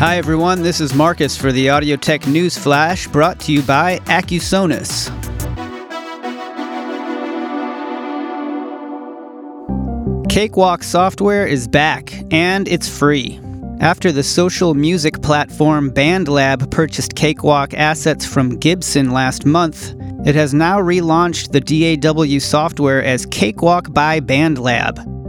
Hi, everyone. This is Marcus for the Audio Tech News Flash brought to you by Accusonus. Cakewalk software is back, and it's free. After the social music platform BandLab purchased Cakewalk assets from Gibson last month, it has now relaunched the DAW software as Cakewalk by BandLab.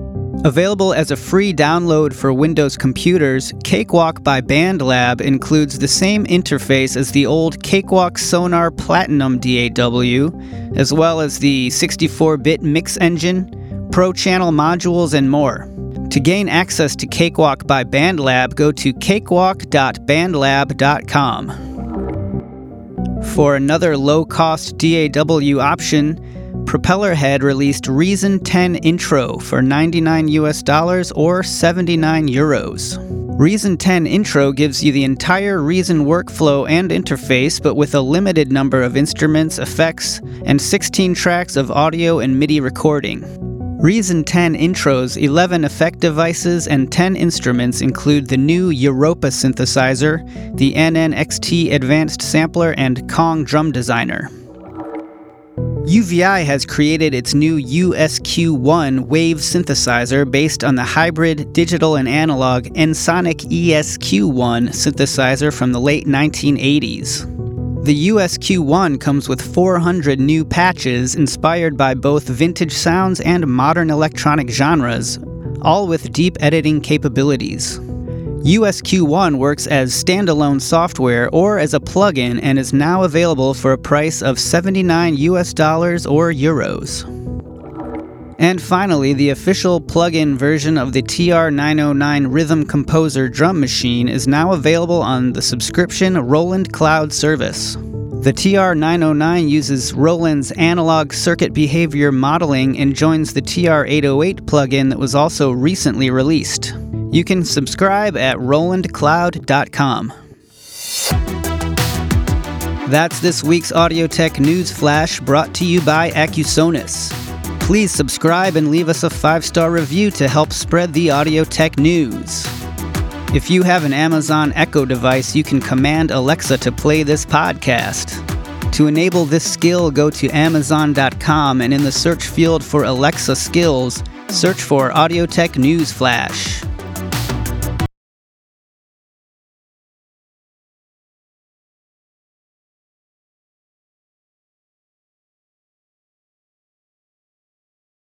Available as a free download for Windows computers, Cakewalk by BandLab includes the same interface as the old Cakewalk Sonar Platinum DAW, as well as the 64 bit mix engine, Pro Channel modules, and more. To gain access to Cakewalk by BandLab, go to cakewalk.bandlab.com. For another low cost DAW option, Propellerhead released Reason 10 Intro for 99 US dollars or 79 euros. Reason 10 Intro gives you the entire Reason workflow and interface, but with a limited number of instruments, effects, and 16 tracks of audio and MIDI recording. Reason 10 Intro's 11 effect devices and 10 instruments include the new Europa synthesizer, the NNXT Advanced Sampler, and Kong Drum Designer. UVI has created its new USQ1 wave synthesizer based on the hybrid digital and analog Ensoniq ESQ1 synthesizer from the late 1980s. The USQ1 comes with 400 new patches inspired by both vintage sounds and modern electronic genres, all with deep editing capabilities. USQ1 works as standalone software or as a plugin and is now available for a price of 79 US dollars or euros. And finally, the official plug-in version of the TR909 Rhythm Composer drum machine is now available on the subscription Roland Cloud service. The TR909 uses Roland's analog circuit behavior modeling and joins the TR808 plugin that was also recently released. You can subscribe at rolandcloud.com. That's this week's Audio Tech News Flash brought to you by Accusonus. Please subscribe and leave us a five star review to help spread the audio tech news. If you have an Amazon Echo device, you can command Alexa to play this podcast. To enable this skill, go to Amazon.com and in the search field for Alexa skills, search for Audio Tech News Flash.